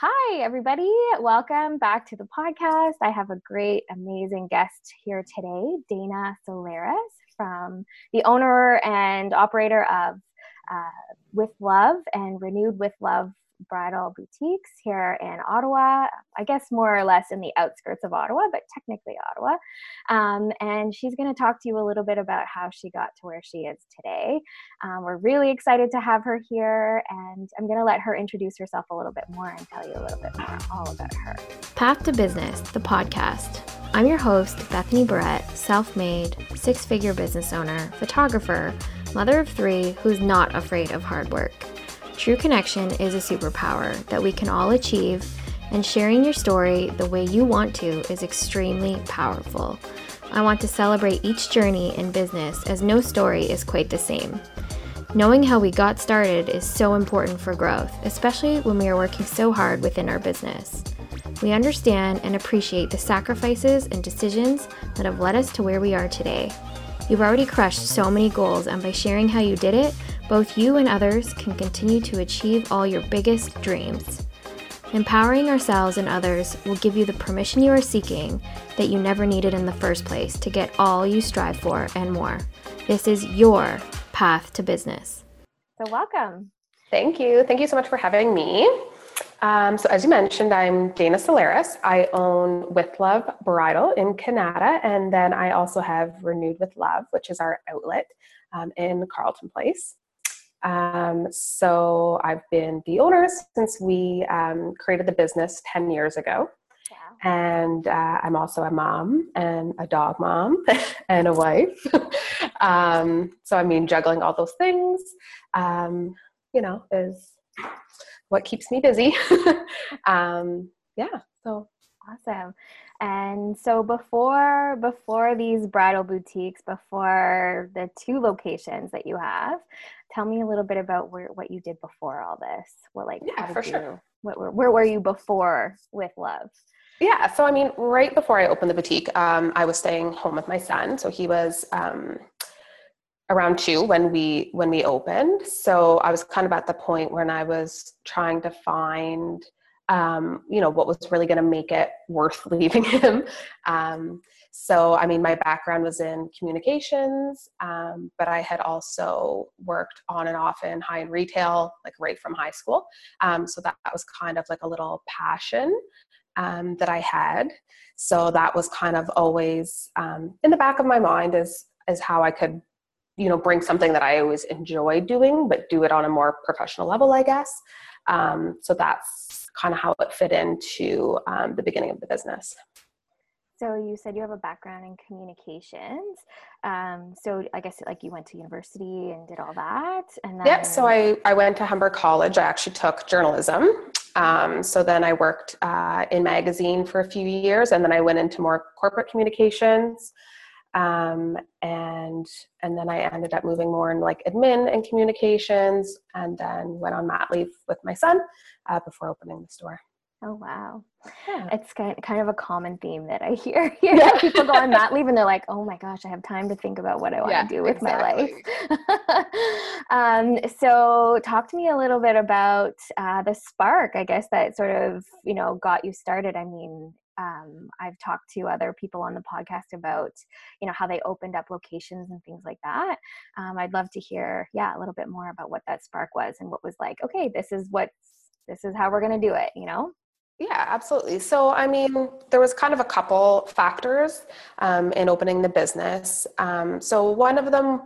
Hi, everybody. Welcome back to the podcast. I have a great, amazing guest here today, Dana Solares, from the owner and operator of uh, With Love and Renewed With Love bridal boutiques here in Ottawa. I guess more or less in the outskirts of Ottawa, but technically Ottawa. Um, and she's going to talk to you a little bit about how she got to where she is today. Um, we're really excited to have her here, and I'm going to let her introduce herself a little bit more and tell you a little bit more all about her. Path to Business, the podcast. I'm your host, Bethany Barrett, self made, six figure business owner, photographer, mother of three who's not afraid of hard work. True connection is a superpower that we can all achieve, and sharing your story the way you want to is extremely powerful. I want to celebrate each journey in business as no story is quite the same. Knowing how we got started is so important for growth, especially when we are working so hard within our business. We understand and appreciate the sacrifices and decisions that have led us to where we are today. You've already crushed so many goals, and by sharing how you did it, both you and others can continue to achieve all your biggest dreams. Empowering ourselves and others will give you the permission you are seeking that you never needed in the first place to get all you strive for and more. This is your path to business. So, welcome. Thank you. Thank you so much for having me. Um, so, as you mentioned, I'm Dana Solares. I own With Love Bridal in Canada, and then I also have Renewed with Love, which is our outlet um, in Carleton Place. Um, so I've been the owner since we um, created the business 10 years ago. Wow. And uh, I'm also a mom and a dog mom and a wife. um, so, I mean, juggling all those things, um, you know, is what keeps me busy. Um, yeah, so awesome. And so before before these bridal boutiques, before the two locations that you have, tell me a little bit about where what you did before all this. What like yeah, for you, sure. What, where, where were you before with love? Yeah, so I mean, right before I opened the boutique, um, I was staying home with my son. So he was um, around two when we when we opened. So I was kind of at the point when I was trying to find um, you know, what was really going to make it worth leaving him. Um, so, I mean, my background was in communications, um, but I had also worked on and off in high end retail, like right from high school. Um, so that, that, was kind of like a little passion um, that I had. So that was kind of always um, in the back of my mind as as how I could, you know, bring something that I always enjoyed doing, but do it on a more professional level, I guess. so that's kind of how it fit into um, the beginning of the business. So you said you have a background in communications. Um, so I guess like you went to university and did all that, and then yep. So I I went to Humber College. I actually took journalism. Um, so then I worked uh, in magazine for a few years, and then I went into more corporate communications. Um, and and then I ended up moving more in like admin and communications, and then went on mat leave with my son uh, before opening the store. Oh wow, yeah. it's kind of a common theme that I hear. here. Yeah. People go on mat leave and they're like, "Oh my gosh, I have time to think about what I want yeah, to do with exactly. my life." um, so, talk to me a little bit about uh, the spark. I guess that sort of you know got you started. I mean, um, I've talked to other people on the podcast about, you know, how they opened up locations and things like that. Um, I'd love to hear, yeah, a little bit more about what that spark was and what was like, okay, this is what, this is how we're going to do it, you know? Yeah, absolutely. So, I mean, there was kind of a couple factors um, in opening the business. Um, so, one of them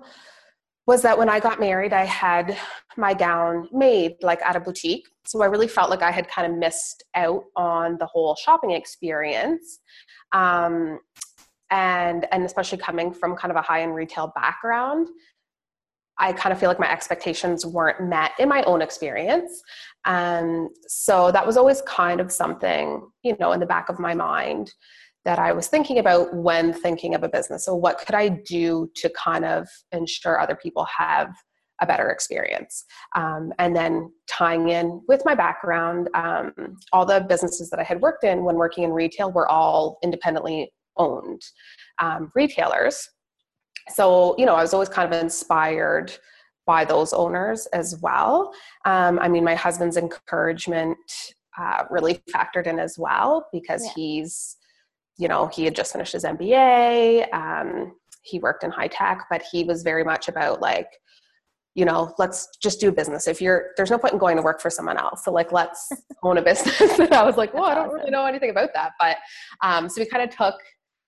was that when I got married, I had my gown made like at a boutique. So I really felt like I had kind of missed out on the whole shopping experience. Um, and and especially coming from kind of a high end retail background, I kind of feel like my expectations weren't met in my own experience. Um, so that was always kind of something, you know, in the back of my mind that I was thinking about when thinking of a business. So, what could I do to kind of ensure other people have a better experience? Um, and then tying in with my background, um, all the businesses that I had worked in when working in retail were all independently owned um, retailers. So, you know, I was always kind of inspired by those owners as well. Um, I mean, my husband's encouragement uh, really factored in as well because yeah. he's, you know, he had just finished his MBA. Um, he worked in high tech, but he was very much about like, you know, let's just do business. If you're, there's no point in going to work for someone else. So like, let's own a business. and I was like, well, I don't really know anything about that. But um, so we kind of took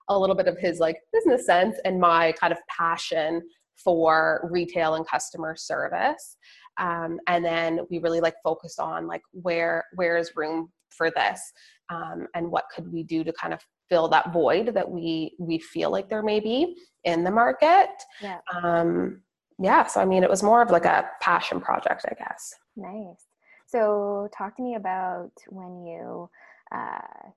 a little bit of his like business sense and my kind of passion for retail and customer service. Um, and then we really like focused on like where where is room for this um, and what could we do to kind of fill that void that we we feel like there may be in the market. Yeah. Um yeah so i mean it was more of like a passion project i guess. Nice. So talk to me about when you uh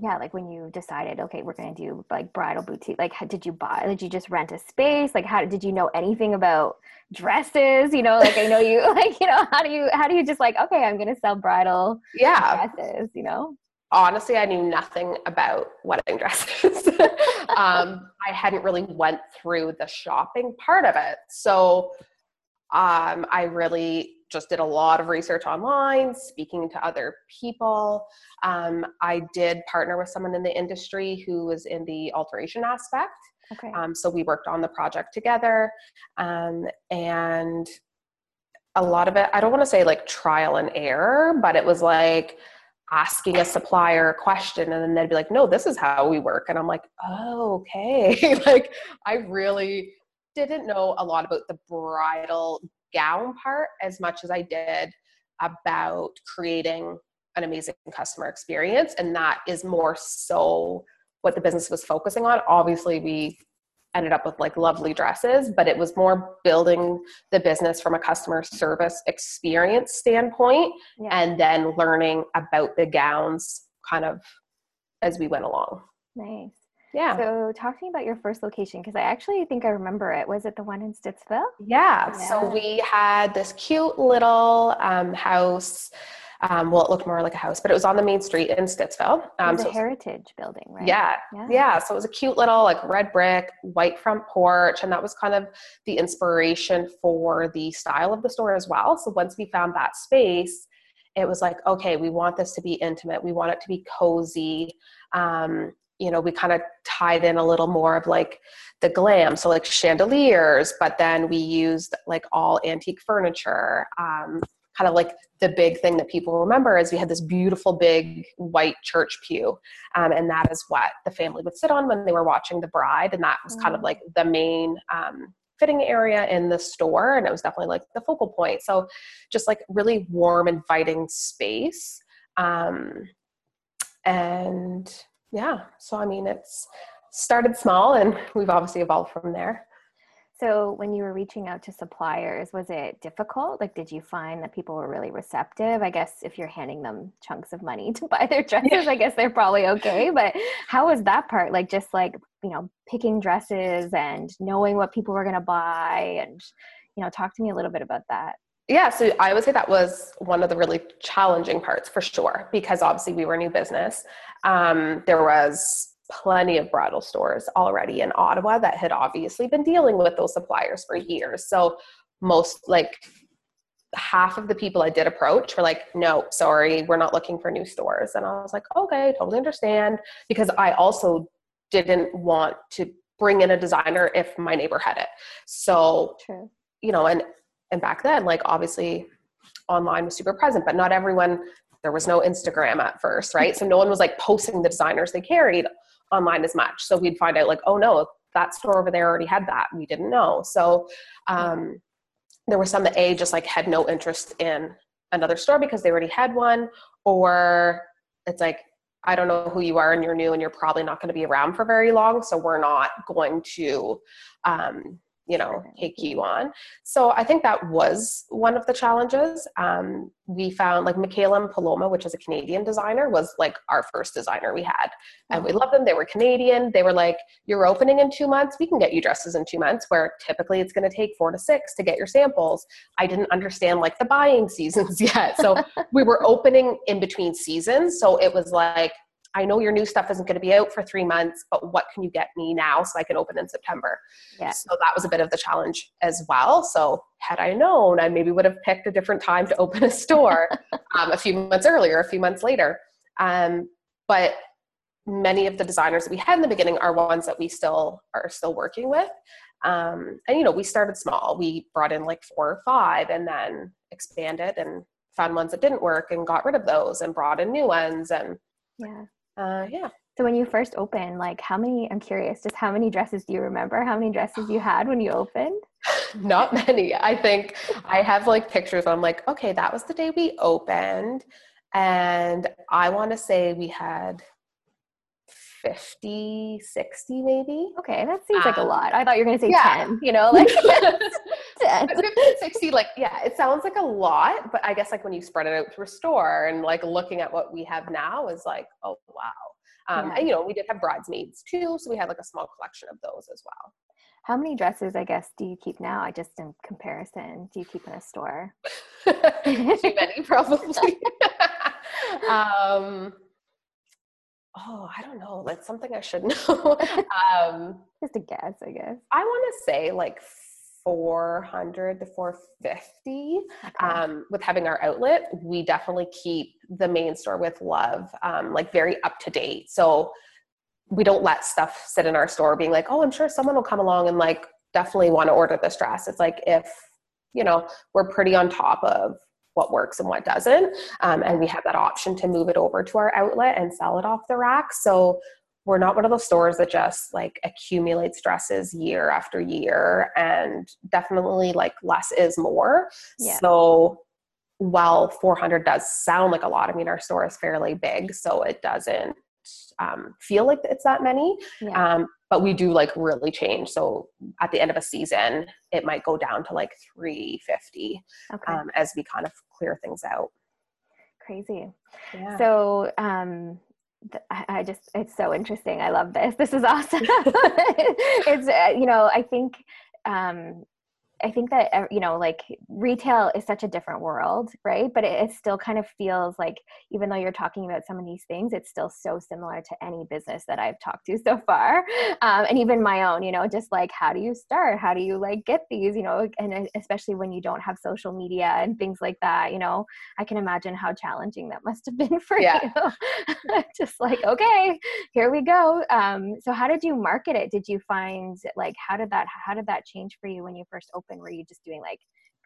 yeah like when you decided okay we're going to do like bridal boutique like how, did you buy did you just rent a space? Like how did you know anything about dresses? You know like i know you like you know how do you how do you just like okay i'm going to sell bridal yeah. dresses you know honestly i knew nothing about wedding dresses um, i hadn't really went through the shopping part of it so um, i really just did a lot of research online, speaking to other people. Um, I did partner with someone in the industry who was in the alteration aspect. Okay. Um, so we worked on the project together. Um, and a lot of it, I don't want to say like trial and error, but it was like asking a supplier a question and then they'd be like, no, this is how we work. And I'm like, oh, okay. like I really didn't know a lot about the bridal gown part as much as I did about creating an amazing customer experience. And that is more so what the business was focusing on. Obviously, we ended up with like lovely dresses, but it was more building the business from a customer service experience standpoint yeah. and then learning about the gowns kind of as we went along. Nice. Yeah. So talk to me about your first location because I actually think I remember it. Was it the one in Stittsville? Yeah. yeah. So we had this cute little um, house. Um, well, it looked more like a house, but it was on the main street in Stittsville. Um, it was so a heritage building, right? Yeah, yeah, yeah. So it was a cute little like red brick, white front porch, and that was kind of the inspiration for the style of the store as well. So once we found that space, it was like, okay, we want this to be intimate. We want it to be cozy. Um, you know, we kind of tied in a little more of like the glam, so like chandeliers, but then we used like all antique furniture. Um, kind of like the big thing that people remember is we had this beautiful big white church pew, um, and that is what the family would sit on when they were watching the bride, and that was kind of mm. like the main um, fitting area in the store, and it was definitely like the focal point. So, just like really warm, inviting space. Um, and yeah so i mean it's started small and we've obviously evolved from there so when you were reaching out to suppliers was it difficult like did you find that people were really receptive i guess if you're handing them chunks of money to buy their dresses yeah. i guess they're probably okay but how was that part like just like you know picking dresses and knowing what people were going to buy and you know talk to me a little bit about that yeah, so I would say that was one of the really challenging parts for sure, because obviously we were a new business. Um, there was plenty of bridal stores already in Ottawa that had obviously been dealing with those suppliers for years. So most like half of the people I did approach were like, no, sorry, we're not looking for new stores. And I was like, okay, totally understand. Because I also didn't want to bring in a designer if my neighbor had it. So, True. you know, and and back then like obviously online was super present but not everyone there was no instagram at first right so no one was like posting the designers they carried online as much. So we'd find out like oh no that store over there already had that. We didn't know. So um, there were some that a just like had no interest in another store because they already had one or it's like i don't know who you are and you're new and you're probably not going to be around for very long so we're not going to um, you know take you on. So i think that was one of the challenges. Um, we found like mikaella and paloma which is a canadian designer was like our first designer we had. And we loved them. They were canadian. They were like you're opening in two months. We can get you dresses in two months where typically it's going to take four to six to get your samples. I didn't understand like the buying seasons yet. So we were opening in between seasons. So it was like I know your new stuff isn't going to be out for three months, but what can you get me now so I can open in September? Yeah. So that was a bit of the challenge as well. So had I known, I maybe would have picked a different time to open a store um, a few months earlier, a few months later. Um, but many of the designers that we had in the beginning are ones that we still are still working with. Um, and you know, we started small. We brought in like four or five, and then expanded and found ones that didn't work and got rid of those and brought in new ones. And yeah, uh, yeah. So when you first opened, like how many? I'm curious, just how many dresses do you remember? How many dresses you had when you opened? Not many. I think I have like pictures. I'm like, okay, that was the day we opened, and I want to say we had 50, 60 maybe. Okay, that seems um, like a um, lot. I thought you were going to say yeah. 10, you know, like 10. 50, 60, like, yeah, it sounds like a lot, but I guess like when you spread it out to a store and like looking at what we have now is like, oh, wow. Um, yeah. And, you know, we did have bridesmaids too, so we had like a small collection of those as well. How many dresses, I guess, do you keep now? I just in comparison, do you keep in a store? Too many, probably. um, oh, I don't know. That's something I should know. um, Just a guess, I guess. I want to say like 400 to 450 okay. um, with having our outlet we definitely keep the main store with love um, like very up to date so we don't let stuff sit in our store being like oh i'm sure someone will come along and like definitely want to order this dress it's like if you know we're pretty on top of what works and what doesn't. Um, and we have that option to move it over to our outlet and sell it off the rack. So we're not one of those stores that just like accumulates dresses year after year and definitely like less is more. Yeah. So while 400 does sound like a lot, I mean, our store is fairly big, so it doesn't um, feel like it's that many. Yeah. Um, but we do like really change. So at the end of a season, it might go down to like 350 okay. um, as we kind of clear things out. Crazy. Yeah. So, um, I just, it's so interesting. I love this. This is awesome. it's, uh, you know, I think, um, I think that uh, you know, like retail is such a different world, right? But it, it, still kind of feels like, even though you're talking about some of these things, it's still so similar to any business that I've talked to so far, um, and even my own. You know, just like how do you start? How do you like get these? You know, and especially when you don't have social media and things like that. You know, I can imagine how challenging that must have been for yeah. you. just like, okay, here we go. Um, so, how did you market it? Did you find like how did that how did that change for you when you first opened? Were you just doing like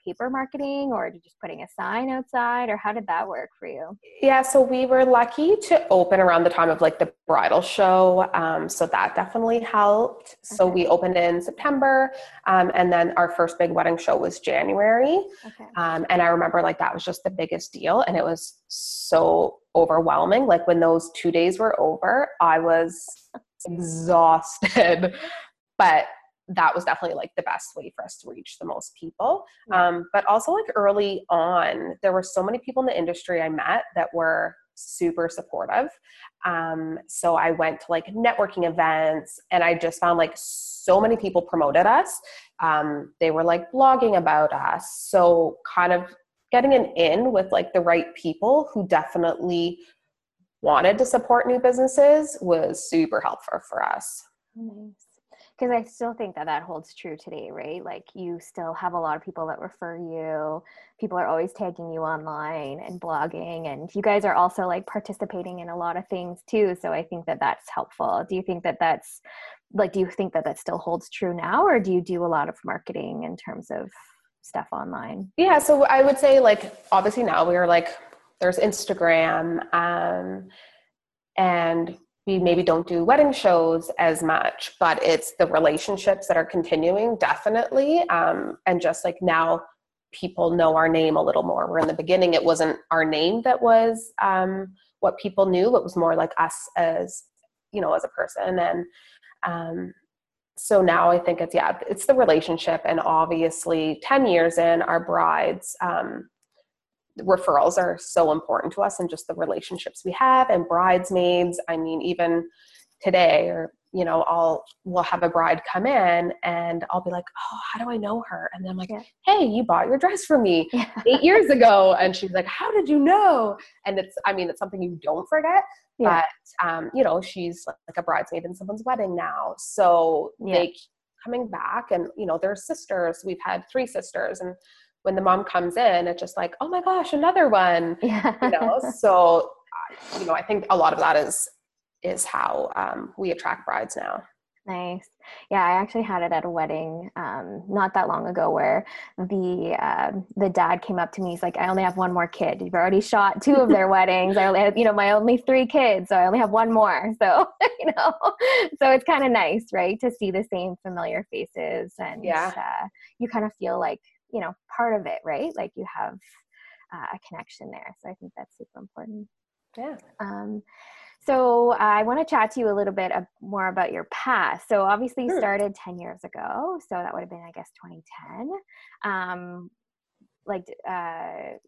paper marketing or just putting a sign outside or how did that work for you? Yeah so we were lucky to open around the time of like the bridal show um, so that definitely helped. Okay. so we opened in september um, and then our first big wedding show was january. Okay. um, and i remember like that was just the biggest deal and it was so overwhelming. Like when those two days were over i was exhausted. But that was definitely like the best way for us to reach the most people. Um, but also, like early on, there were so many people in the industry I met that were super supportive. Um, so I went to like networking events and I just found like so many people promoted us. Um, they were like blogging about us. So, kind of getting an in with like the right people who definitely wanted to support new businesses was super helpful for us. Nice because I still think that that holds true today, right? Like you still have a lot of people that refer you. People are always tagging you online and blogging, and you guys are also like participating in a lot of things too. So I think that that's helpful. Do you think that that's like, do you think that that still holds true now, or do you do a lot of marketing in terms of stuff online? Yeah, so I would say like obviously now we are like there's Instagram, um, and we maybe don't do wedding shows as much, but it's the relationships that are continuing definitely. Um, and just like now, people know our name a little more. Where in the beginning, it wasn't our name that was um, what people knew. It was more like us as you know as a person. And um, so now I think it's yeah, it's the relationship. And obviously, ten years in, our brides um, referrals are so important to us and just the relationships we have and bridesmaids i mean even today or you know, I'll we'll have a bride come in and I'll be like, Oh, how do I know her? And then I'm like, yeah. Hey, you bought your dress for me yeah. eight years ago. And she's like, How did you know? And it's I mean, it's something you don't forget. Yeah. But um, you know, she's like a bridesmaid in someone's wedding now. So they coming back and you know, they're sisters. We've had three sisters and when the mom comes in, it's just like, oh my gosh, another one. Yeah. You know, so you know, I think a lot of that is is how um, we attract brides now. Nice. Yeah, I actually had it at a wedding um, not that long ago where the uh, the dad came up to me. He's like, "I only have one more kid. You've already shot two of their weddings. I only have, you know, my only three kids, so I only have one more. So, you know, so it's kind of nice, right, to see the same familiar faces, and yeah, uh, you kind of feel like you know part of it, right? Like you have uh, a connection there. So I think that's super important. Yeah. Um, so I want to chat to you a little bit more about your past. So obviously you hmm. started 10 years ago. So that would have been, I guess, 2010. Um, like uh,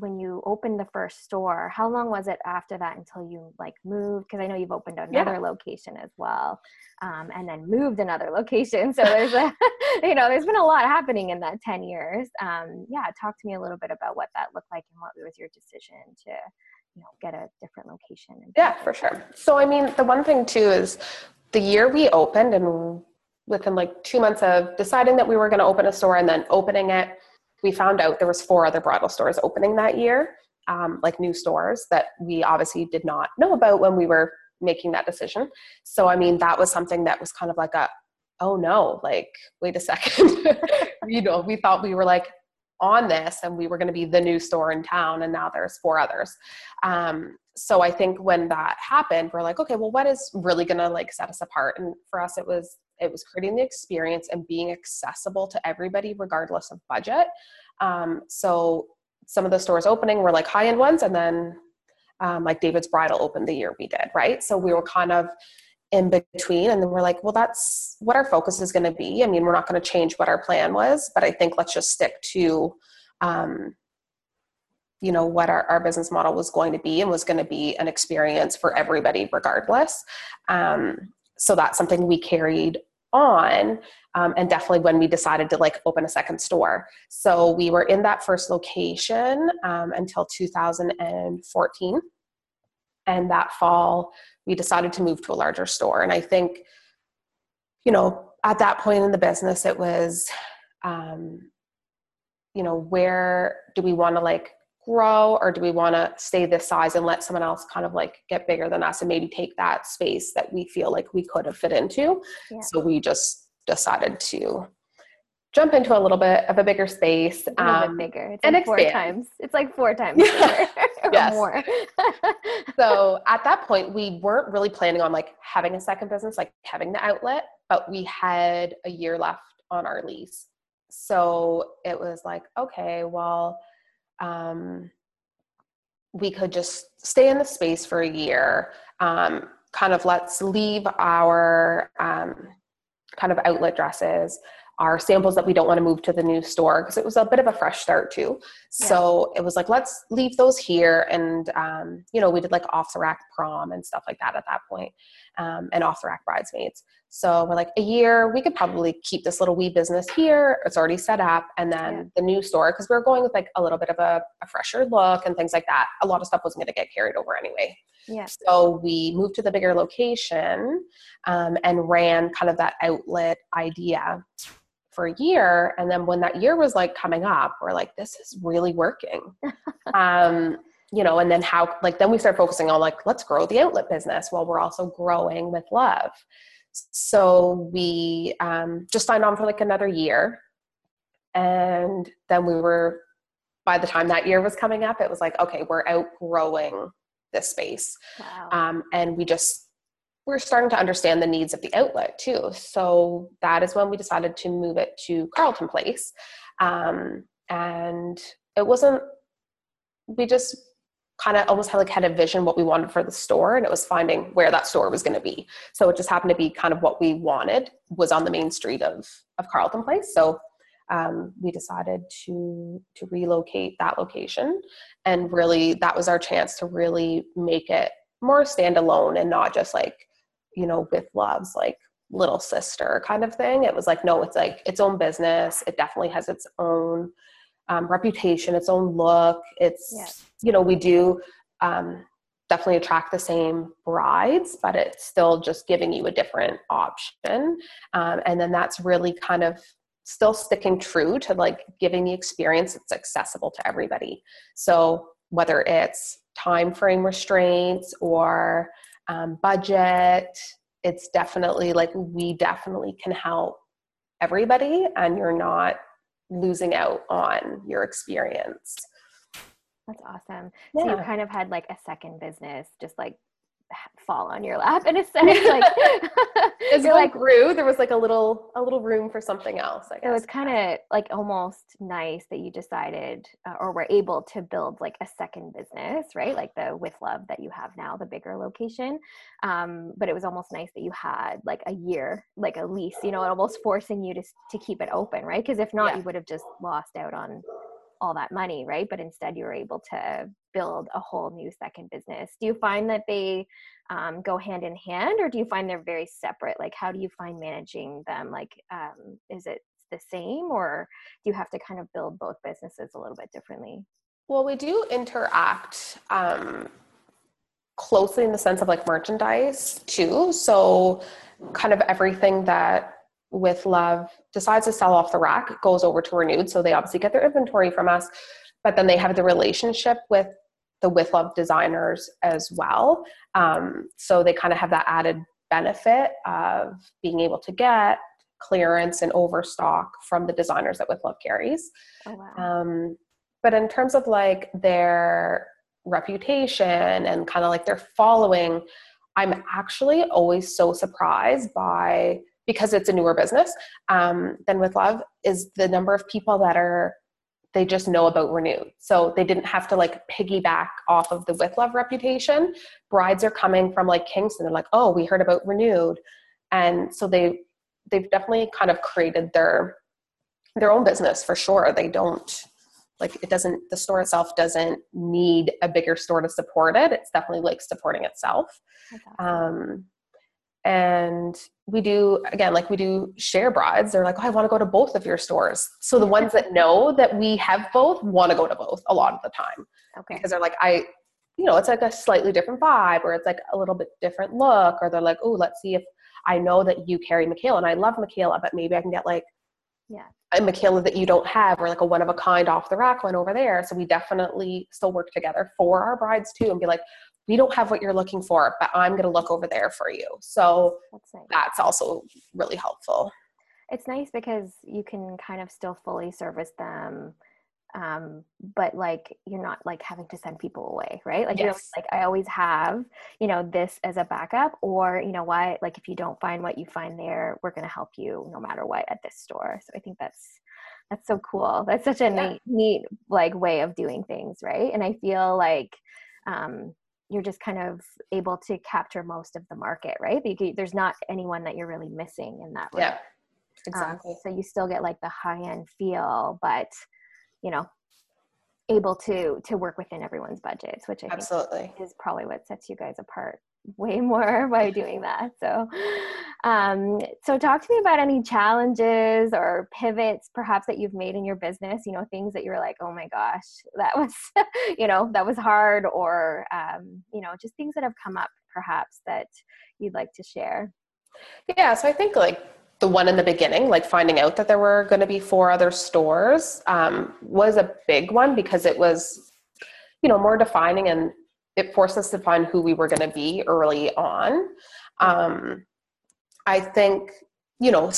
when you opened the first store, how long was it after that until you like moved? Because I know you've opened another yeah. location as well, um, and then moved another location. So there's a, you know, there's been a lot happening in that 10 years. Um, yeah, talk to me a little bit about what that looked like and what was your decision to you know get a different location yeah for sure so i mean the one thing too is the year we opened and within like two months of deciding that we were going to open a store and then opening it we found out there was four other bridal stores opening that year um, like new stores that we obviously did not know about when we were making that decision. So i mean that was something that was kind of like a oh no like wait a second. You know we thought we were like on this and we were going to be the new store in town and now there's four others. Um, so i think when that happened we're like okay well what is really going to like set us apart? And for us it was it was creating the experience and being accessible to everybody regardless of budget. Um, so some of the stores opening were like high end ones and then um, like david's bridal opened the year we did right? So we were kind of in between and then we're like well that's what our focus is going to be. I mean we're not going to change what our plan was but i think let's just stick to um, you know what our, our business model was going to be and was going to be an experience for everybody regardless. Um, so that's something we carried on um, and definitely when we decided to like open a second store. So we were in that first location um, until 2014 and that fall we decided to move to a larger store. And i think you know at that point in the business it was um, you know where do we want to like grow or do we want to stay this size and let someone else kind of like get bigger than us and maybe take that space that we feel like we could have fit into yeah. so we just decided to jump into a little bit of a bigger space. A little um, bit bigger. It's and like four times. It's like four times yes. more. so at that point, we weren't really planning on like having a second business, like having the outlet, but we had a year left on our lease. So it was like, okay, well, um, we could just stay in the space for a year. Um, kind of let's leave our um, kind of outlet dresses our samples that we don't want to move to the new store because it was a bit of a fresh start too. So yeah. it was like, let's leave those here. And, um, you know, we did like off the rack prom and stuff like that at that point, um, and off the rack bridesmaids. So we're like, a year, we could probably keep this little wee business here. It's already set up. And then yeah. the new store, because we are going with like a little bit of a, a fresher look and things like that. A lot of stuff wasn't going to get carried over anyway. Yeah. So we moved to the bigger location um, and ran kind of that outlet idea for a year and then when that year was like coming up we're like this is really working um you know and then how like then we start focusing on like let's grow the outlet business while we're also growing with love so we um, just signed on for like another year and then we were by the time that year was coming up it was like okay we're outgrowing this space wow. um, and we just we're starting to understand the needs of the outlet too. So that is when we decided to move it to Carleton Place. Um, and it wasn't, we just kind of almost had like had a vision what we wanted for the store and it was finding where that store was going to be so it just happened to be kind of what we wanted was on the main street of of carleton place so um, we decided to to relocate that location and really that was our chance to really make it more standalone and not just like you know, with love's like little sister kind of thing. It was like, no, it's like its own business. It definitely has its own um, reputation, its own look. It's, yes. you know, we do um, definitely attract the same brides, but it's still just giving you a different option. Um, and then that's really kind of still sticking true to like giving the experience that's accessible to everybody. So whether it's time frame restraints or um, budget, it's definitely like we definitely can help everybody, and you're not losing out on your experience. That's awesome. Yeah. So you kind of had like a second business, just like fall on your lap in a sense like as you like grew there was like a little a little room for something else I guess. it was kind of like almost nice that you decided uh, or were able to build like a second business right like the with love that you have now the bigger location um, but it was almost nice that you had like a year like a lease you know almost forcing you to to keep it open right because if not yeah. you would have just lost out on all that money, right? But instead, you were able to build a whole new second business. Do you find that they um, go hand in hand, or do you find they're very separate? Like, how do you find managing them? Like, um, is it the same, or do you have to kind of build both businesses a little bit differently? Well, we do interact um, closely in the sense of like merchandise too. So, kind of everything that with love decides to sell off the rack goes over to renewed so they obviously get their inventory from us but then they have the relationship with the with love designers as well um, so they kind of have that added benefit of being able to get clearance and overstock from the designers that with love carries oh, wow. um, but in terms of like their reputation and kind of like their following i'm actually always so surprised by because it's a newer business um, than with love is the number of people that are they just know about renewed so they didn't have to like piggyback off of the with love reputation. Brides are coming from like kingston. They're like oh we heard about renewed. And so they they've definitely kind of created their their own business for sure. They don't like it doesn't the store itself doesn't need a bigger store to support it. It's definitely like supporting itself. Um, and we do again like we do share brides. They're like oh i want to go to both of your stores. So the ones that know that we have both want to go to both a lot of the time. Okay. Because they're like i you know it's like a slightly different vibe or it's like a little bit different look or they're like oh let's see if i know that you carry mikaella and i love mikaella but maybe i can get like yeah. a mikaella that you don't have or like a one of a kind off the rack one over there. So we definitely still work together for our brides too and be like we don't have what you're looking for, but I'm going to look over there for you. So that's, nice. that's also really helpful. It's nice because you can kind of still fully service them um but like you're not like having to send people away right like yes. you know like i always have you know this as a backup or you know what like if you don't find what you find there we're going to help you no matter what at this store so i think that's that's so cool that's such a yeah. neat neat like way of doing things right and i feel like um you're just kind of able to capture most of the market, right? There's not anyone that you're really missing in that. Way. Yeah, um, exactly. Um, so you still get like the high end feel, but you know, able to to work within everyone's budgets, which I absolutely think is probably what sets you guys apart way more by doing that. So, um, so talk to me about any challenges or pivots perhaps that you've made in your business. You know, things that you were like, oh my gosh, that was, you know, that was hard, or um, you know, just things that have come up perhaps that you'd like to share. Yeah, so I think like the one in the beginning, like finding out that there were going to be four other stores, um, was a big one because it was, you know, more defining and it forced us to find who we were going to be early on. Um, I think, you know,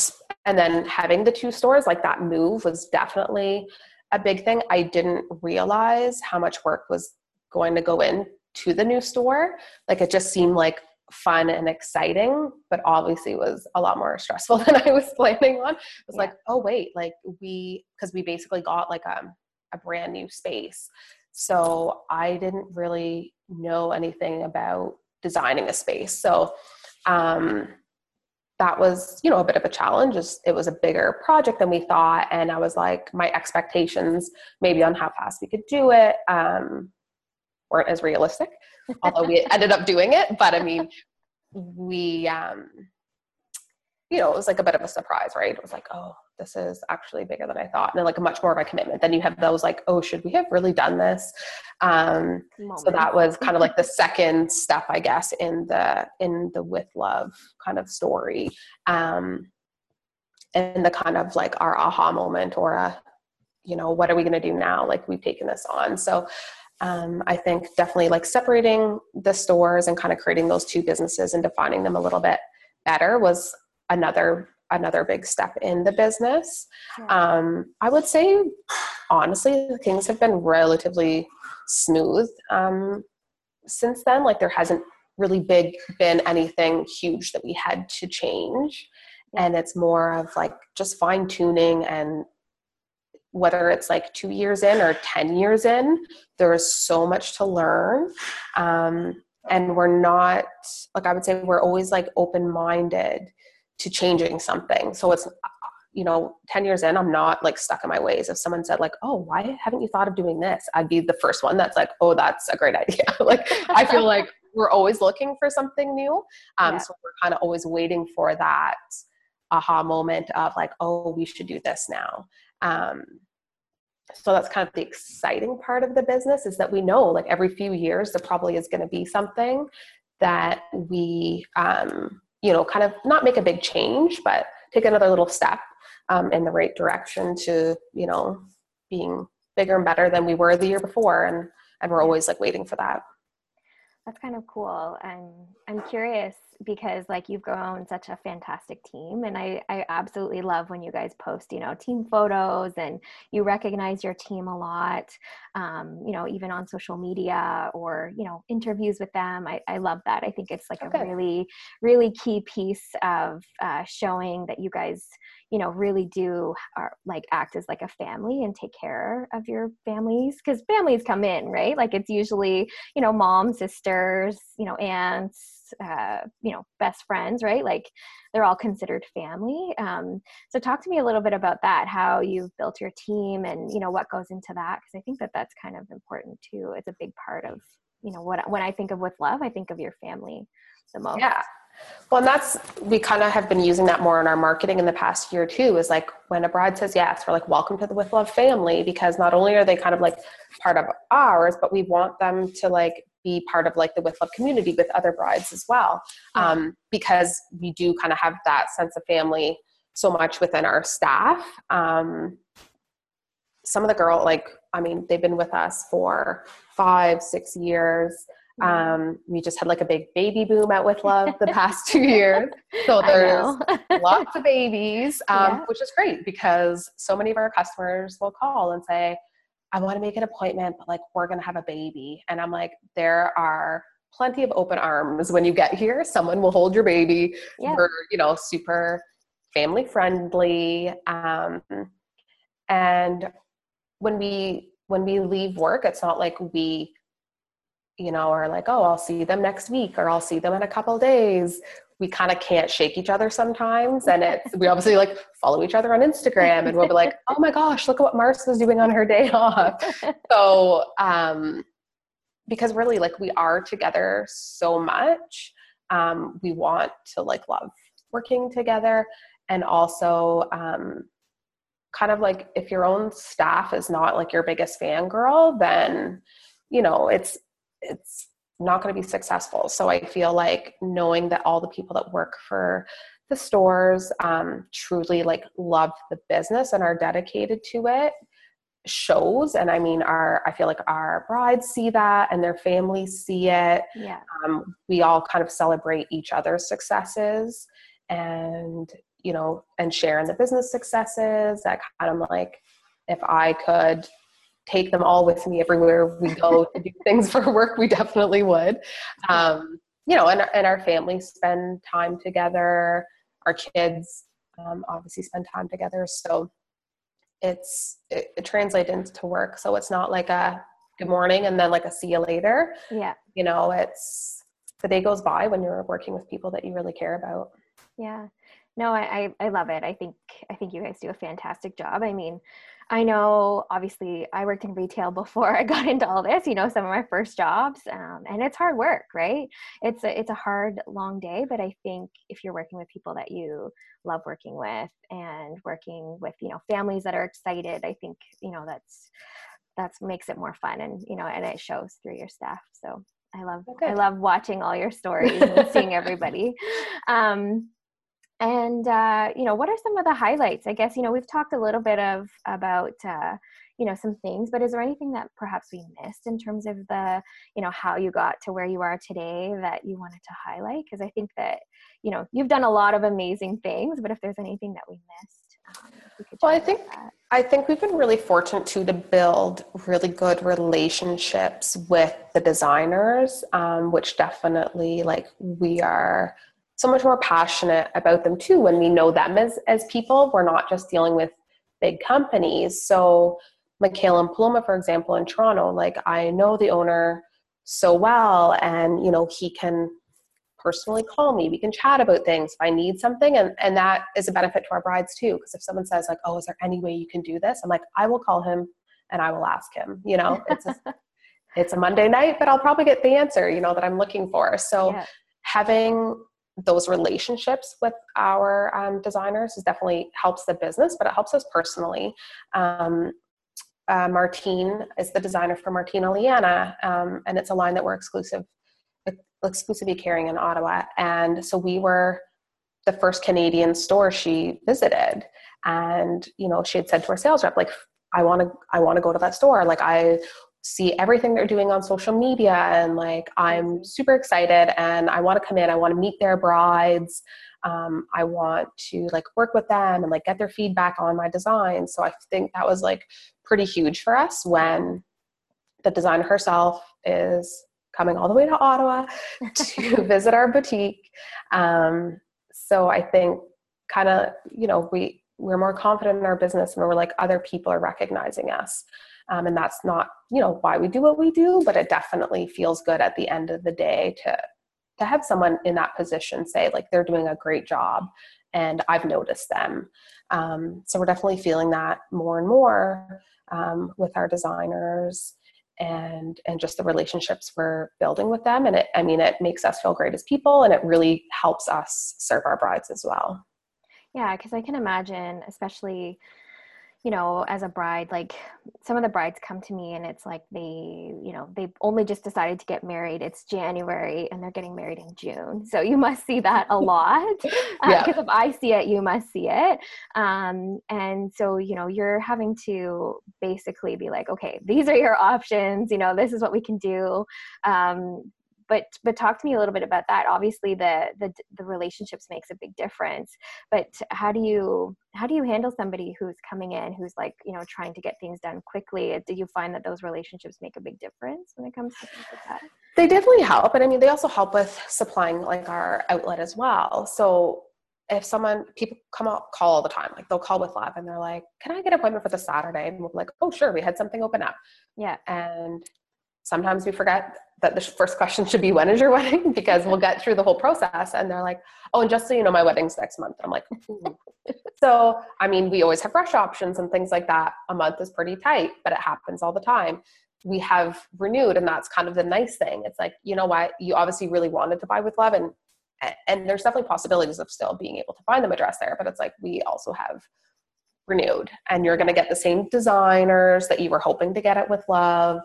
and then having the two stores, like that move was definitely a big thing. I didn't realize how much work was going to go in to the new store. Like it just seemed like fun and exciting, but obviously was a lot more stressful than I was planning on. It was yeah. like, oh wait, like we because we basically got like a, um, a brand new space. So I didn't really know anything about designing a space. So um, that was, you know, a bit of a challenge. It was a bigger project than we thought, and I was like, my expectations maybe on how fast we could do it um, weren't as realistic. although we ended up doing it, but I mean, we um you know, it was like a bit of a surprise, right? It was like, oh, this is actually bigger than I thought, and like a much more of a commitment. Then you have those like, oh, should we have really done this? Um, so that was kind of like the second step, I guess, in the in the with love kind of story, um, and the kind of like our aha moment or a, you know, what are we going to do now? Like we've taken this on, so. Um, I think definitely like separating the stores and kind of creating those two businesses and defining them a little bit better was another another big step in the business. Um, I would say, honestly, things have been relatively smooth um, since then. Like there hasn't really big been anything huge that we had to change, and it's more of like just fine tuning and whether it's like two years in or 10 years in, there is so much to learn. Um, and we're not, like, I would say, we're always like open minded to changing something. So it's, you know, 10 years in, I'm not like stuck in my ways. If someone said, like, oh, why haven't you thought of doing this? I'd be the first one that's like, oh, that's a great idea. like, I feel like we're always looking for something new. Um, yeah. So we're kind of always waiting for that aha moment of like, oh, we should do this now. Um, so that's kind of the exciting part of the business is that we know like every few years there probably is going to be something that we um, you know, kind of not make a big change, but take another little step um, in the right direction to, you know, being bigger and better than we were the year before. And, and we're always like waiting for that. That's kind of cool. And I'm curious because like you've grown such a fantastic team and I, I absolutely love when you guys post you know team photos and you recognize your team a lot um, you know even on social media or you know interviews with them. I, I love that. I think it's like okay. a really really key piece of uh, showing that you guys you know really do are, like act as like a family and take care of your families because families come in right? Like it's usually you know mom sisters you know aunts uh, you know best friends right? Like they're all considered family. Um, so talk to me a little bit about that how you've built your team and you know what goes into that because i think that that's kind of important too. It's a big part of you know what when i think of with love i think of your family the most. Yeah. Well, and that's we kind of have been using that more in our marketing in the past year too. Is like when a bride says yes, we're like, "Welcome to the With Love family," because not only are they kind of like part of ours, but we want them to like be part of like the with love community with other brides as well um, because we do kind of have that sense of family so much within our staff. Um, some of the girl like i mean they've been with us for five six years. Um, we just had like a big baby boom at with love the past two years. So there's lots of babies um, yeah. which is great because so many of our customers will call and say I want to make an appointment, but like we're going to have a baby. And I'm like, there are plenty of open arms when you get here. Someone will hold your baby. Yeah. We're, you know, super family friendly. Um, and when we when we leave work, it's not like we, you know, are like, oh, I'll see them next week or I'll see them in a couple days we kind of can't shake each other sometimes and it's we obviously like follow each other on instagram and we'll be like oh my gosh look at what marcia's doing on her day off. So um because really like we are together so much um we want to like love working together and also um kind of like if your own staff is not like your biggest fangirl then you know it's it's not going to be successful. So I feel like knowing that all the people that work for the stores um, truly like love the business and are dedicated to it shows. And i mean our i feel like our brides see that and their families see it. Yeah. Um, we all kind of celebrate each other's successes and you know and share in the business successes that kind of like if i could take them all with me everywhere we go to do things for work, we definitely would. Um, you know, and, and our families spend time together. Our kids um, obviously spend time together. So it's it, it translates into work. So it's not like a good morning and then like a see you later. Yeah. You know, it's the day goes by when you're working with people that you really care about. Yeah. No, I, I, I love it. I think I think you guys do a fantastic job. I mean, I know, obviously, I worked in retail before I got into all this. You know, some of my first jobs, um, and it's hard work, right? It's a, it's a hard, long day, but I think if you're working with people that you love working with and working with, you know, families that are excited, I think you know that's that's makes it more fun, and you know, and it shows through your staff. So I love okay. I love watching all your stories and seeing everybody. Um, and uh, you know, what are some of the highlights? I guess you know we've talked a little bit of about uh, you know some things, but is there anything that perhaps we missed in terms of the you know how you got to where you are today that you wanted to highlight? Because I think that you know you've done a lot of amazing things, but if there's anything that we missed, um, we well, I think I think we've been really fortunate too to build really good relationships with the designers, um, which definitely like we are so much more passionate about them too when we know them as as people. We're not just dealing with big companies. So Mikaella and Paloma, for example, in Toronto, like I know the owner so well and you know he can personally call me we can chat about things if i need something and, and that is a benefit to our brides too because if someone says like oh is there any way you can do this i'm like i will call him and i will ask him you know it's a, it's a monday night but i'll probably get the answer you know that i'm looking for so yeah. having those relationships with our um, designers is definitely helps the business, but it helps us personally. Um, uh, Martine is the designer for Martine Liana, um, and it's a line that we're exclusive exclusively carrying in Ottawa. And so we were the first Canadian store she visited, and you know she had said to our sales rep like, "I want to, I want to go to that store. Like I see everything they're doing on social media and like i'm super excited and i want to come in i want to meet their brides um, i want to like work with them and like get their feedback on my design. So i think that was like pretty huge for us when the designer herself is coming all the way to ottawa to visit our boutique. Um, so i think kind of you know we we're more confident in our business and we're like other people are recognizing us um, and that's not you know why we do what we do but it definitely feels good at the end of the day to to have someone in that position say like they're doing a great job and i've noticed them. Um, so we're definitely feeling that more and more um, with our designers and and just the relationships we're building with them. And it i mean it makes us feel great as people and it really helps us serve our brides as well. Yeah because i can imagine especially you know, as a bride, like some of the brides come to me and it's like they, you know, they've only just decided to get married. It's January and they're getting married in June. So you must see that a lot. Because uh, if I see it, you must see it. Um, and so, you know, you're having to basically be like, okay, these are your options. You know, this is what we can do. Um, but but talk to me a little bit about that. Obviously the the, the relationships makes a big difference but how do you how do you handle somebody who's coming in who's like you know trying to get things done quickly? Do you find that those relationships make a big difference when it comes to things like that? They definitely help and i mean they also help with supplying like our outlet as well. So if someone people come out call all the time like they'll call with love and they're like can i get an appointment for the saturday? And we're like oh sure we had something open up. Yeah. And sometimes we forget that the first question should be when is your wedding? Because we'll get through the whole process and they're like oh and just so you know my wedding's next month. I'm like so i mean we always have rush options and things like that. A month is pretty tight but it happens all the time. We have renewed and that's kind of the nice thing. It's like you know what? You obviously really wanted to buy with love and and there's definitely possibilities of still being able to find them address there but it's like we also have renewed and you're going to get the same designers that you were hoping to get it with love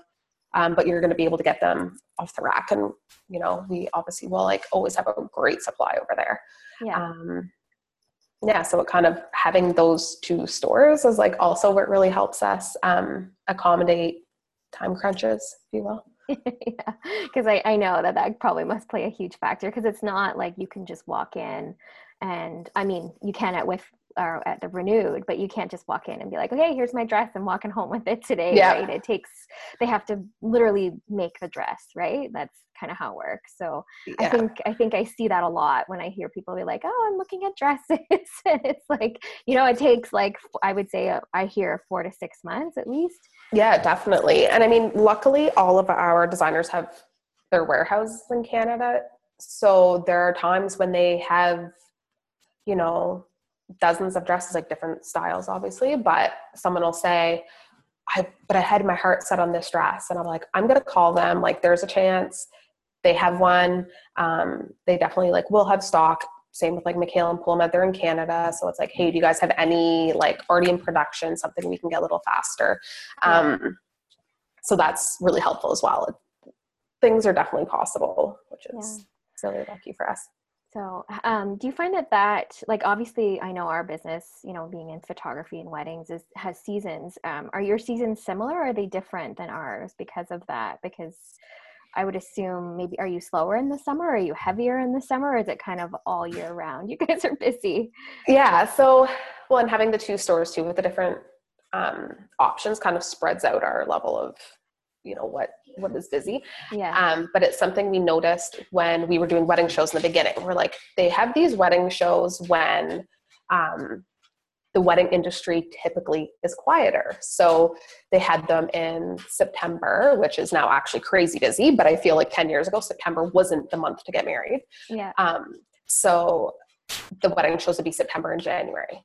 um, but you're going to be able to get them off the rack. And you know we obviously will like always have a great supply over there. Yeah. Um, yeah so it kind of having those two stores is like also what really helps us um, accommodate time crunches if you will. Yeah because I, I know that that probably must play a huge factor because it's not like you can just walk in and i mean you can at with or at the renewed but you can't just walk in and be like okay here's my dress i'm walking home with it today yeah. right? It takes they have to literally make the dress right? That's kind of how it works. So yeah. i think i think i see that a lot when i hear people be like oh i'm looking at dresses. And it's like you know it takes like i would say uh, I hear four to six months at least. Yeah definitely. And i mean luckily all of our designers have their warehouses in canada. So there are times when they have you know dozens of dresses, like different styles, obviously, but someone will say, I, but I had my heart set on this dress. And I'm like, I'm going to call them. Like, there's a chance they have one. Um, they definitely like will have stock. Same with like Mikaella and Paloma. They're in Canada. So it's like, hey, do you guys have any like already in production, something we can get a little faster? Um, so that's really helpful as well. Things are definitely possible, which is yeah. really lucky for us. So, um, do you find that that like obviously I know our business, you know, being in photography and weddings is has seasons. Um, are your seasons similar? or Are they different than ours because of that? Because I would assume maybe are you slower in the summer? Are you heavier in the summer? Or is it kind of all year round? You guys are busy. Yeah. So, well, and having the two stores too with the different um, options kind of spreads out our level of you know what what is busy. Yeah. Um, but it's something we noticed when we were doing wedding shows in the beginning. We're like they have these wedding shows when um, the wedding industry typically is quieter. So they had them in september which is now actually crazy busy but i feel like 10 years ago september wasn't the month to get married. Yeah. Um, so the wedding shows would be september and january.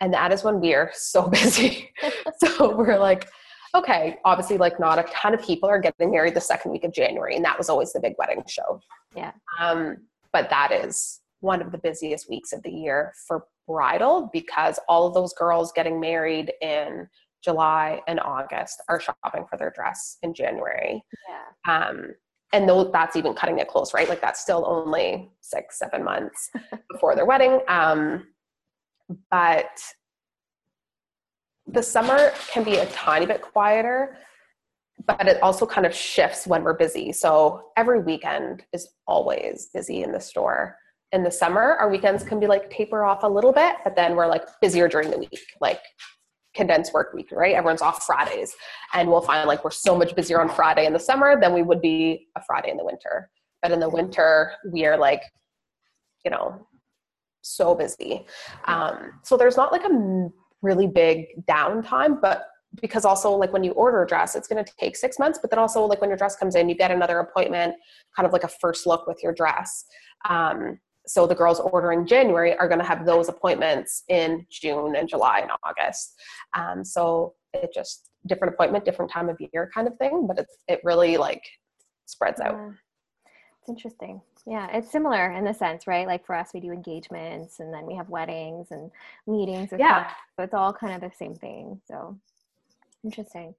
And that is when we are so busy. So we're like okay, obviously, like not a ton of people are getting married the second week of January, and that was always the big wedding show. Yeah. Um, but that is one of the busiest weeks of the year for bridal because all of those girls getting married in July and August are shopping for their dress in January. Yeah. Um, and though that's even cutting it close, right? Like that's still only six, seven months before their wedding. Um, but the summer can be a tiny bit quieter, but it also kind of shifts when we're busy. So every weekend is always busy in the store. In the summer, our weekends can be like taper off a little bit, but then we're like busier during the week, like condensed work week, right? Everyone's off Fridays. And we'll find like we're so much busier on Friday in the summer than we would be a Friday in the winter. But in the winter, we are like, you know, so busy. Um, so there's not like a really big downtime, but because also like when you order a dress, it's going to take six months, but then also like when your dress comes in, you get another appointment, kind of like a first look with your dress. Um, so the girls ordering January are going to have those appointments in June and July and August. Um, so it just different appointment, different time of year kind of thing, but it's, it really like spreads out. It's interesting. Yeah, it's similar in the sense, right? Like for us, we do engagements and then we have weddings and meetings. yeah. So it's all kind of the same thing. So interesting.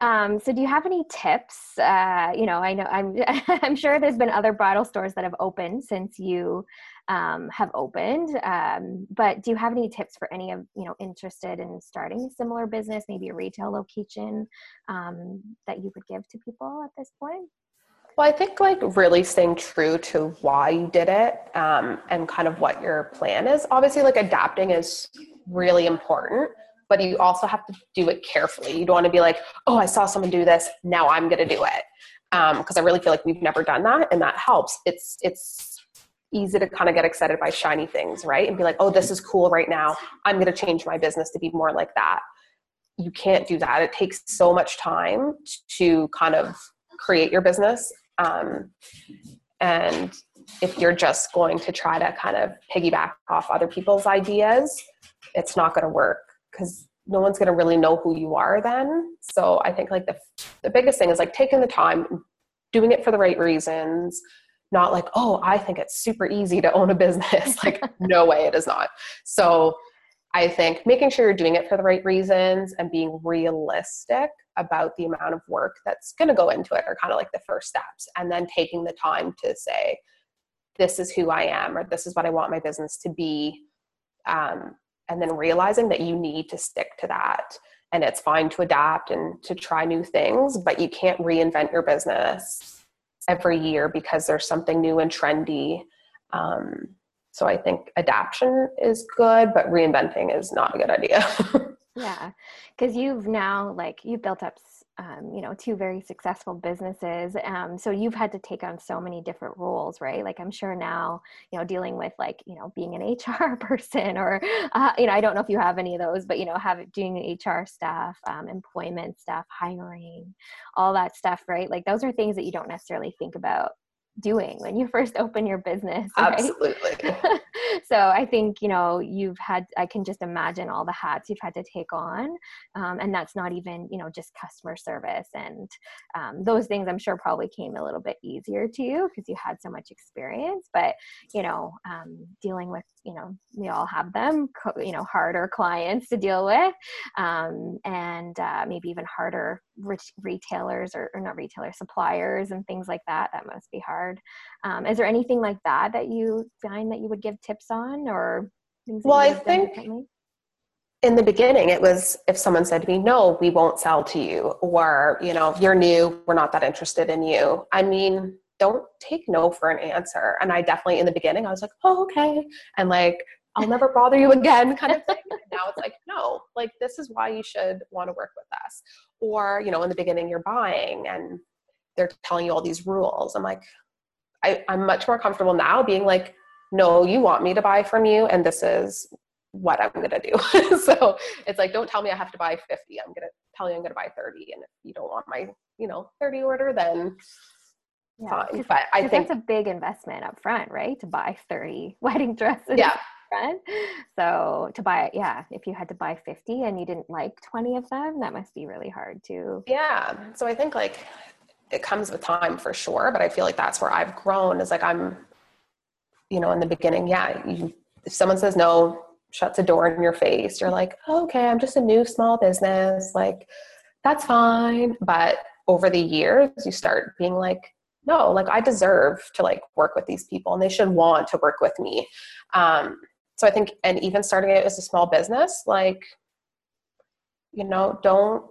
Um, so do you have any tips? Uh, you know, I know I'm I'm sure there's been other bridal stores that have opened since you um, have opened. Um, but do you have any tips for any of you know interested in starting a similar business, maybe a retail location um, that you would give to people at this point? Well, I think like really staying true to why you did it um, and kind of what your plan is. Obviously, like adapting is really important, but you also have to do it carefully. You don't want to be like, oh, I saw someone do this, now I'm going to do it. Because um, I really feel like we've never done that, and that helps. It's it's easy to kind of get excited by shiny things, right? And be like, oh, this is cool right now. I'm going to change my business to be more like that. You can't do that. It takes so much time to kind of create your business um, and if you're just going to try to kind of piggyback off other people's ideas, it's not going to work because no one's going to really know who you are then. So I think like the the biggest thing is like taking the time, doing it for the right reasons, not like, oh, I think it's super easy to own a business. like, no way, it is not. So I think making sure you're doing it for the right reasons and being realistic about the amount of work that's going to go into it are kind of like the first steps. And then taking the time to say, this is who I am, or this is what I want my business to be. Um, and then realizing that you need to stick to that. And it's fine to adapt and to try new things, but you can't reinvent your business every year because there's something new and trendy. Um, so I think adaptation is good, but reinventing is not a good idea. yeah, because you've now like you've built up, um, you know, two very successful businesses. Um, so you've had to take on so many different roles, right? Like I'm sure now, you know, dealing with like you know being an HR person, or uh, you know, I don't know if you have any of those, but you know, have doing HR stuff, um, employment stuff, hiring, all that stuff, right? Like those are things that you don't necessarily think about doing when you first open your business right? absolutely so i think you know you've had i can just imagine all the hats you've had to take on um, and that's not even you know just customer service and um, those things i'm sure probably came a little bit easier to you because you had so much experience but you know um, dealing with you know we all have them you know harder clients to deal with um, and uh, maybe even harder retailers or, or, not retailers suppliers and things like that that must be hard um, is there anything like that that you find that you would give tips on or things well i think in the beginning it was if someone said to me no we won't sell to you or you know you're new we're not that interested in you i mean don't take no for an answer and i definitely in the beginning i was like oh okay and like I'll never bother you again kind of thing. now it's like, no, like this is why you should want to work with us. Or, you know, in the beginning you're buying and they're telling you all these rules. I'm like, I, I'm much more comfortable now being like, no, you want me to buy from you and this is what I'm gonna do. so it's like, don't tell me I have to buy 50. I'm gonna tell you I'm gonna buy 30. And if you don't want my, you know, 30 order, then yeah, fine. But I think that's a big investment up front, right? To buy 30 wedding dresses. Yeah So to buy, it, yeah, if you had to buy 50 and you didn't like 20 of them, that must be really hard too. Yeah. So I think like it comes with time for sure, but I feel like that's where I've grown is like I'm, you know, in the beginning, yeah, you, if someone says no, shuts a door in your face, you're like, okay, I'm just a new small business. Like, that's fine. But over the years, you start being like, no, like I deserve to like work with these people and they should want to work with me. Um, so i think and even starting it as a small business like you know don't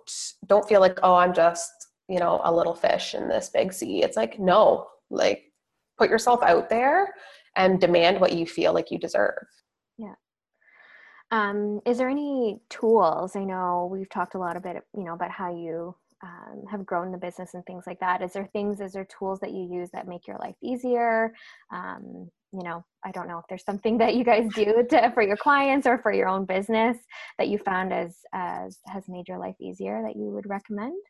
don't feel like oh i'm just you know a little fish in this big sea. It's like no like put yourself out there and demand what you feel like you deserve. Yeah. Um, is there any tools? I know we've talked a lot about you know about how you um, have grown the business and things like that. Is there things is there tools that you use that make your life easier? Um, you know i don't know if there's something that you guys do to, for your clients or for your own business that you found as as has made your life easier that you would recommend?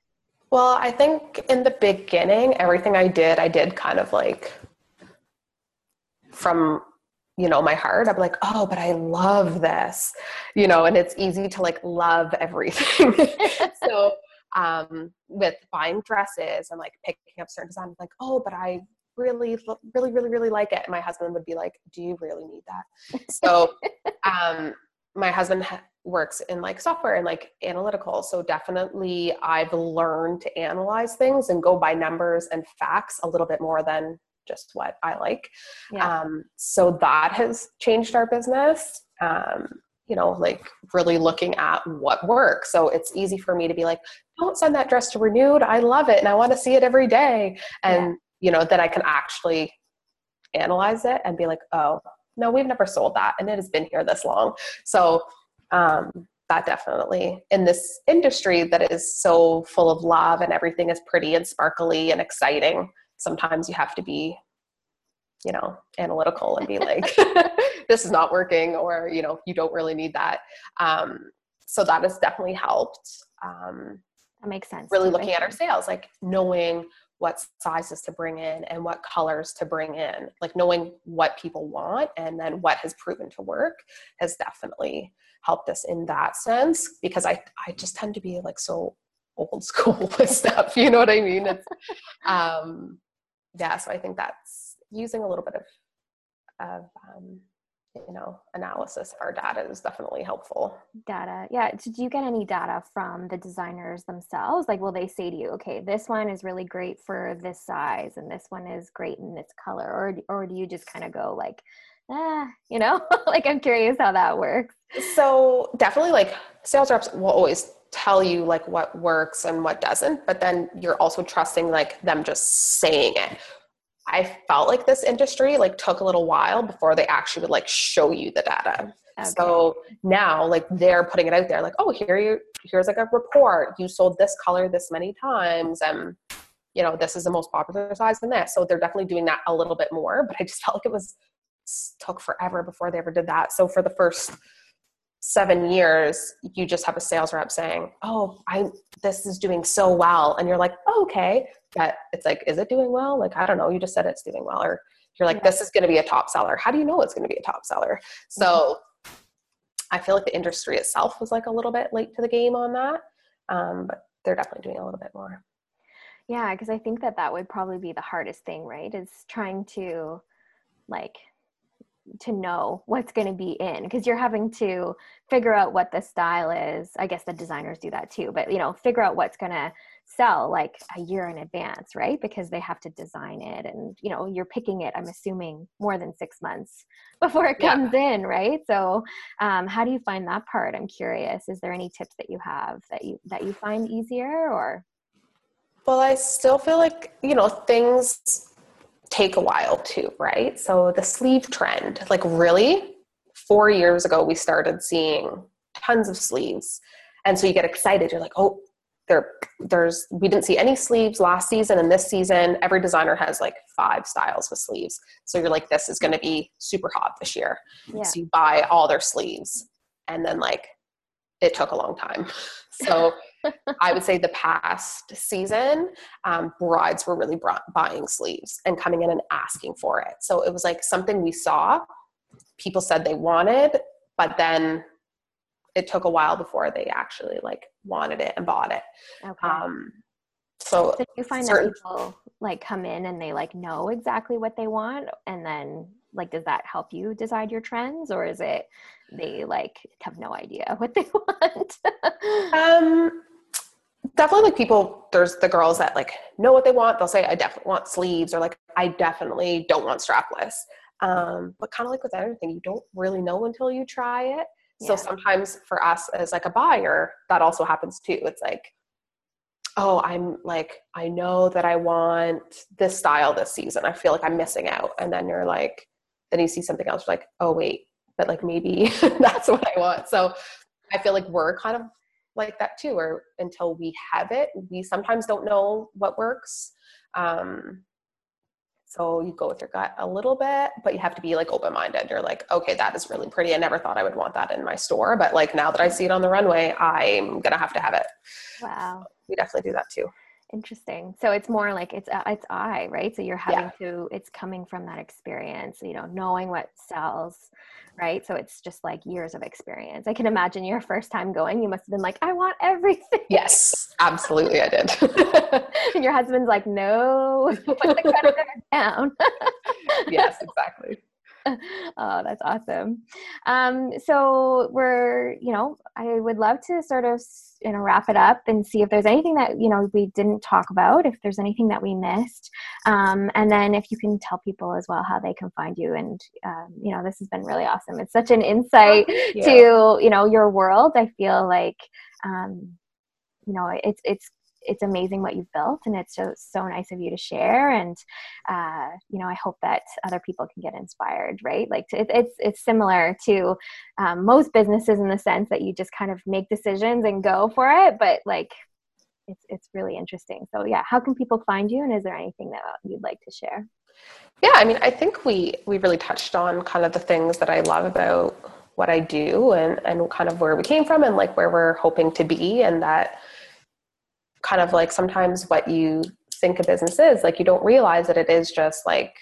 Well i think in the beginning everything i did i did kind of like from you know my heart. I'm like oh but i love this you know and it's easy to like love everything. So um with buying dresses and like picking up certain designs like oh but i really, really, really, really like it. And my husband would be like, Do you really need that? So, um, my husband works in like software and like analytical. So, definitely, I've learned to analyze things and go by numbers and facts a little bit more than just what I like. Yeah. Um, so, that has changed our business. Um, you know, like really looking at what works. So it's easy for me to be like, don't send that dress to renewed. I love it and I want to see it every day. And you know, then I can actually analyze it and be like, oh, no, we've never sold that and it has been here this long. So um, that definitely in this industry that is so full of love and everything is pretty and sparkly and exciting, sometimes you have to be, you know, analytical and be like, this is not working or, you know, you don't really need that. Um, so that has definitely helped. Um, that makes sense. Really looking at our sales, like knowing what sizes to bring in and what colors to bring in. Like knowing what people want and then what has proven to work has definitely helped us in that sense because I, I just tend to be like so old school with stuff. You know what I mean? It's, um, yeah, so I think that's using a little bit of, of um, you know analysis of our data is definitely helpful. Data yeah. Did you get any data from the designers themselves? Like will they say to you okay this one is really great for this size and this one is great in this color or or do you just kind of go like ah you know? Like i'm curious how that works. So definitely like sales reps will always tell you like what works and what doesn't but then you're also trusting like them just saying it I felt like this industry like took a little while before they actually would like show you the data. Okay. So now like they're putting it out there like, oh, here you here's like a report. You sold this color this many times and you know, this is the most popular size in this. So they're definitely doing that a little bit more, but I just felt like it was took forever before they ever did that. So for the first seven years, you just have a sales rep saying, "Oh, I this is doing so well," and you're like, oh, "Okay, that it's like, is it doing well? Like, I don't know. You just said it's doing well, or you're like, this is going to be a top seller. How do you know it's going to be a top seller? So mm-hmm. I feel like the industry itself was like a little bit late to the game on that. Um, but they're definitely doing a little bit more. Yeah, because I think that that would probably be the hardest thing, right? Is trying to like to know what's going to be in because you're having to figure out what the style is. I guess the designers do that too, but you know, figure out what's going to sell like a year in advance, right? Because they have to design it and you know, you're picking it I'm assuming more than 6 months before it comes yeah. in, right? So, um, how do you find that part? I'm curious. Is there any tips that you have that you that you find easier or well, I still feel like, you know, things take a while too, right? So the sleeve trend, like really, four years ago, we started seeing tons of sleeves. And so you get excited. You're like, oh, there, there's, we didn't see any sleeves last season. And this season, every designer has like five styles with sleeves. So you're like, this is going to be super hot this year. Yeah. So you buy all their sleeves. And then like, it took a long time. So I would say the past season, um, brides were really buying sleeves and coming in and asking for it. So it was like something we saw, people said they wanted, but then it took a while before they actually like wanted it and bought it. Okay. Um, so, so you find certain, that people like come in and they like know exactly what they want and then like does that help you decide your trends or is it they like have no idea what they want um definitely like people there's the girls that like know what they want they'll say i definitely want sleeves or like i definitely don't want strapless um, but kind of like with everything you don't really know until you try it yeah. so sometimes for us as like a buyer that also happens too. It's like oh i'm like i know that i want this style this season. I feel like i'm missing out. And then you're like then you see something else you're like oh wait but like maybe that's what i want. So i feel like we're kind of like that too or until we have it we sometimes don't know what works. Um, so you go with your gut a little bit but you have to be like open minded you're like okay that is really pretty. I never thought i would want that in my store but like now that i see it on the runway i'm gonna have to have it. Wow. So we definitely do that too interesting so it's more like it's uh, it's i right so you're having yeah. to it's coming from that experience you know knowing what sells right? So it's just like years of experience. I can imagine your first time going, you must have been like, I want everything. Yes, absolutely, I did. and your husband's like, no, put the credit down. yes, exactly. oh, that's awesome. Um, so we're, you know, I would love to sort of, you know, wrap it up and see if there's anything that, you know, we didn't talk about, if there's anything that we missed. Um, and then if you can tell people as well how they can find you. And, um, you know, this has been really awesome. It's such an insight to, you know, your world. I feel like, um, you know, it's, it's it's amazing what you've built and it's just so nice of you to share and uh, you know i hope that other people can get inspired right? Like it, it's it's similar to um, most businesses in the sense that you just kind of make decisions and go for it but like it's it's really interesting. So yeah how can people find you and is there anything that you'd like to share? Yeah i mean i think we we really touched on kind of the things that i love about what i do and and kind of where we came from and like where we're hoping to be and that kind of like sometimes what you think a business is like you don't realize that it is just like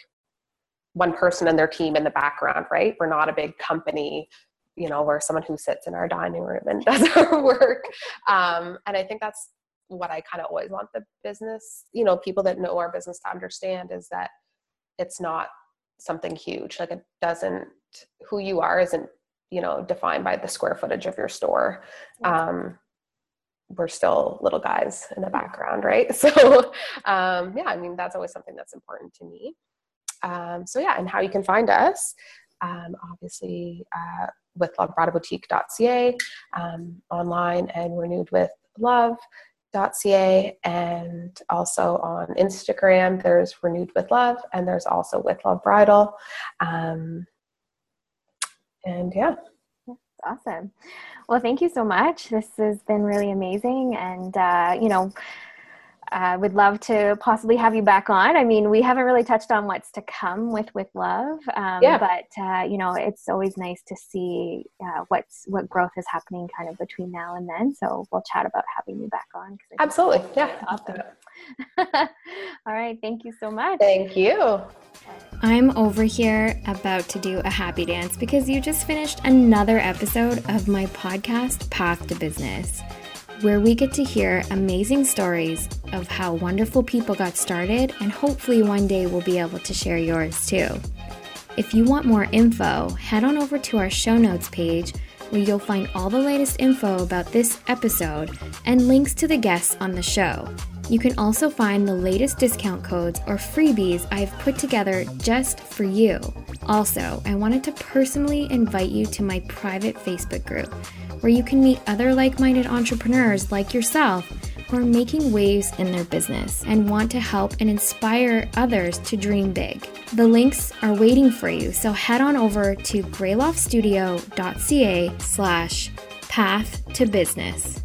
one person and their team in the background right? We're not a big company you know we're someone who sits in our dining room and does our work. Um, and i think that's what i kind of always want the business you know people that know our business to understand is that it's not something huge. Like it doesn't who you are isn't you know defined by the square footage of your store. Um, we're still little guys in the background, right? So, um, yeah, I mean, that's always something that's important to me. Um, so, yeah, and how you can find us, um, obviously, uh, with lovebridalboutique.ca, um, online and renewed with love.ca, and also on Instagram, there's renewed with love, and there's also with love bridal. Um, and yeah. Awesome. Well, thank you so much. This has been really amazing. And, uh, you know, uh, would love to possibly have you back on. I mean, we haven't really touched on what's to come with with love, um, yeah. but uh, you know, it's always nice to see uh, what's what growth is happening kind of between now and then. So we'll chat about having you back on. Absolutely, yeah, awesome. All right, thank you so much. Thank you. I'm over here about to do a happy dance because you just finished another episode of my podcast, Path to Business where we get to hear amazing stories of how wonderful people got started, and hopefully one day we'll be able to share yours too. If you want more info, head on over to our show notes page where you'll find all the latest info about this episode and links to the guests on the show. You can also find the latest discount codes or freebies I've put together just for you. Also, I wanted to personally invite you to my private Facebook group where you can meet other like minded entrepreneurs like yourself who are making waves in their business and want to help and inspire others to dream big. The links are waiting for you, so head on over to greyloftstudio.ca slash path to business.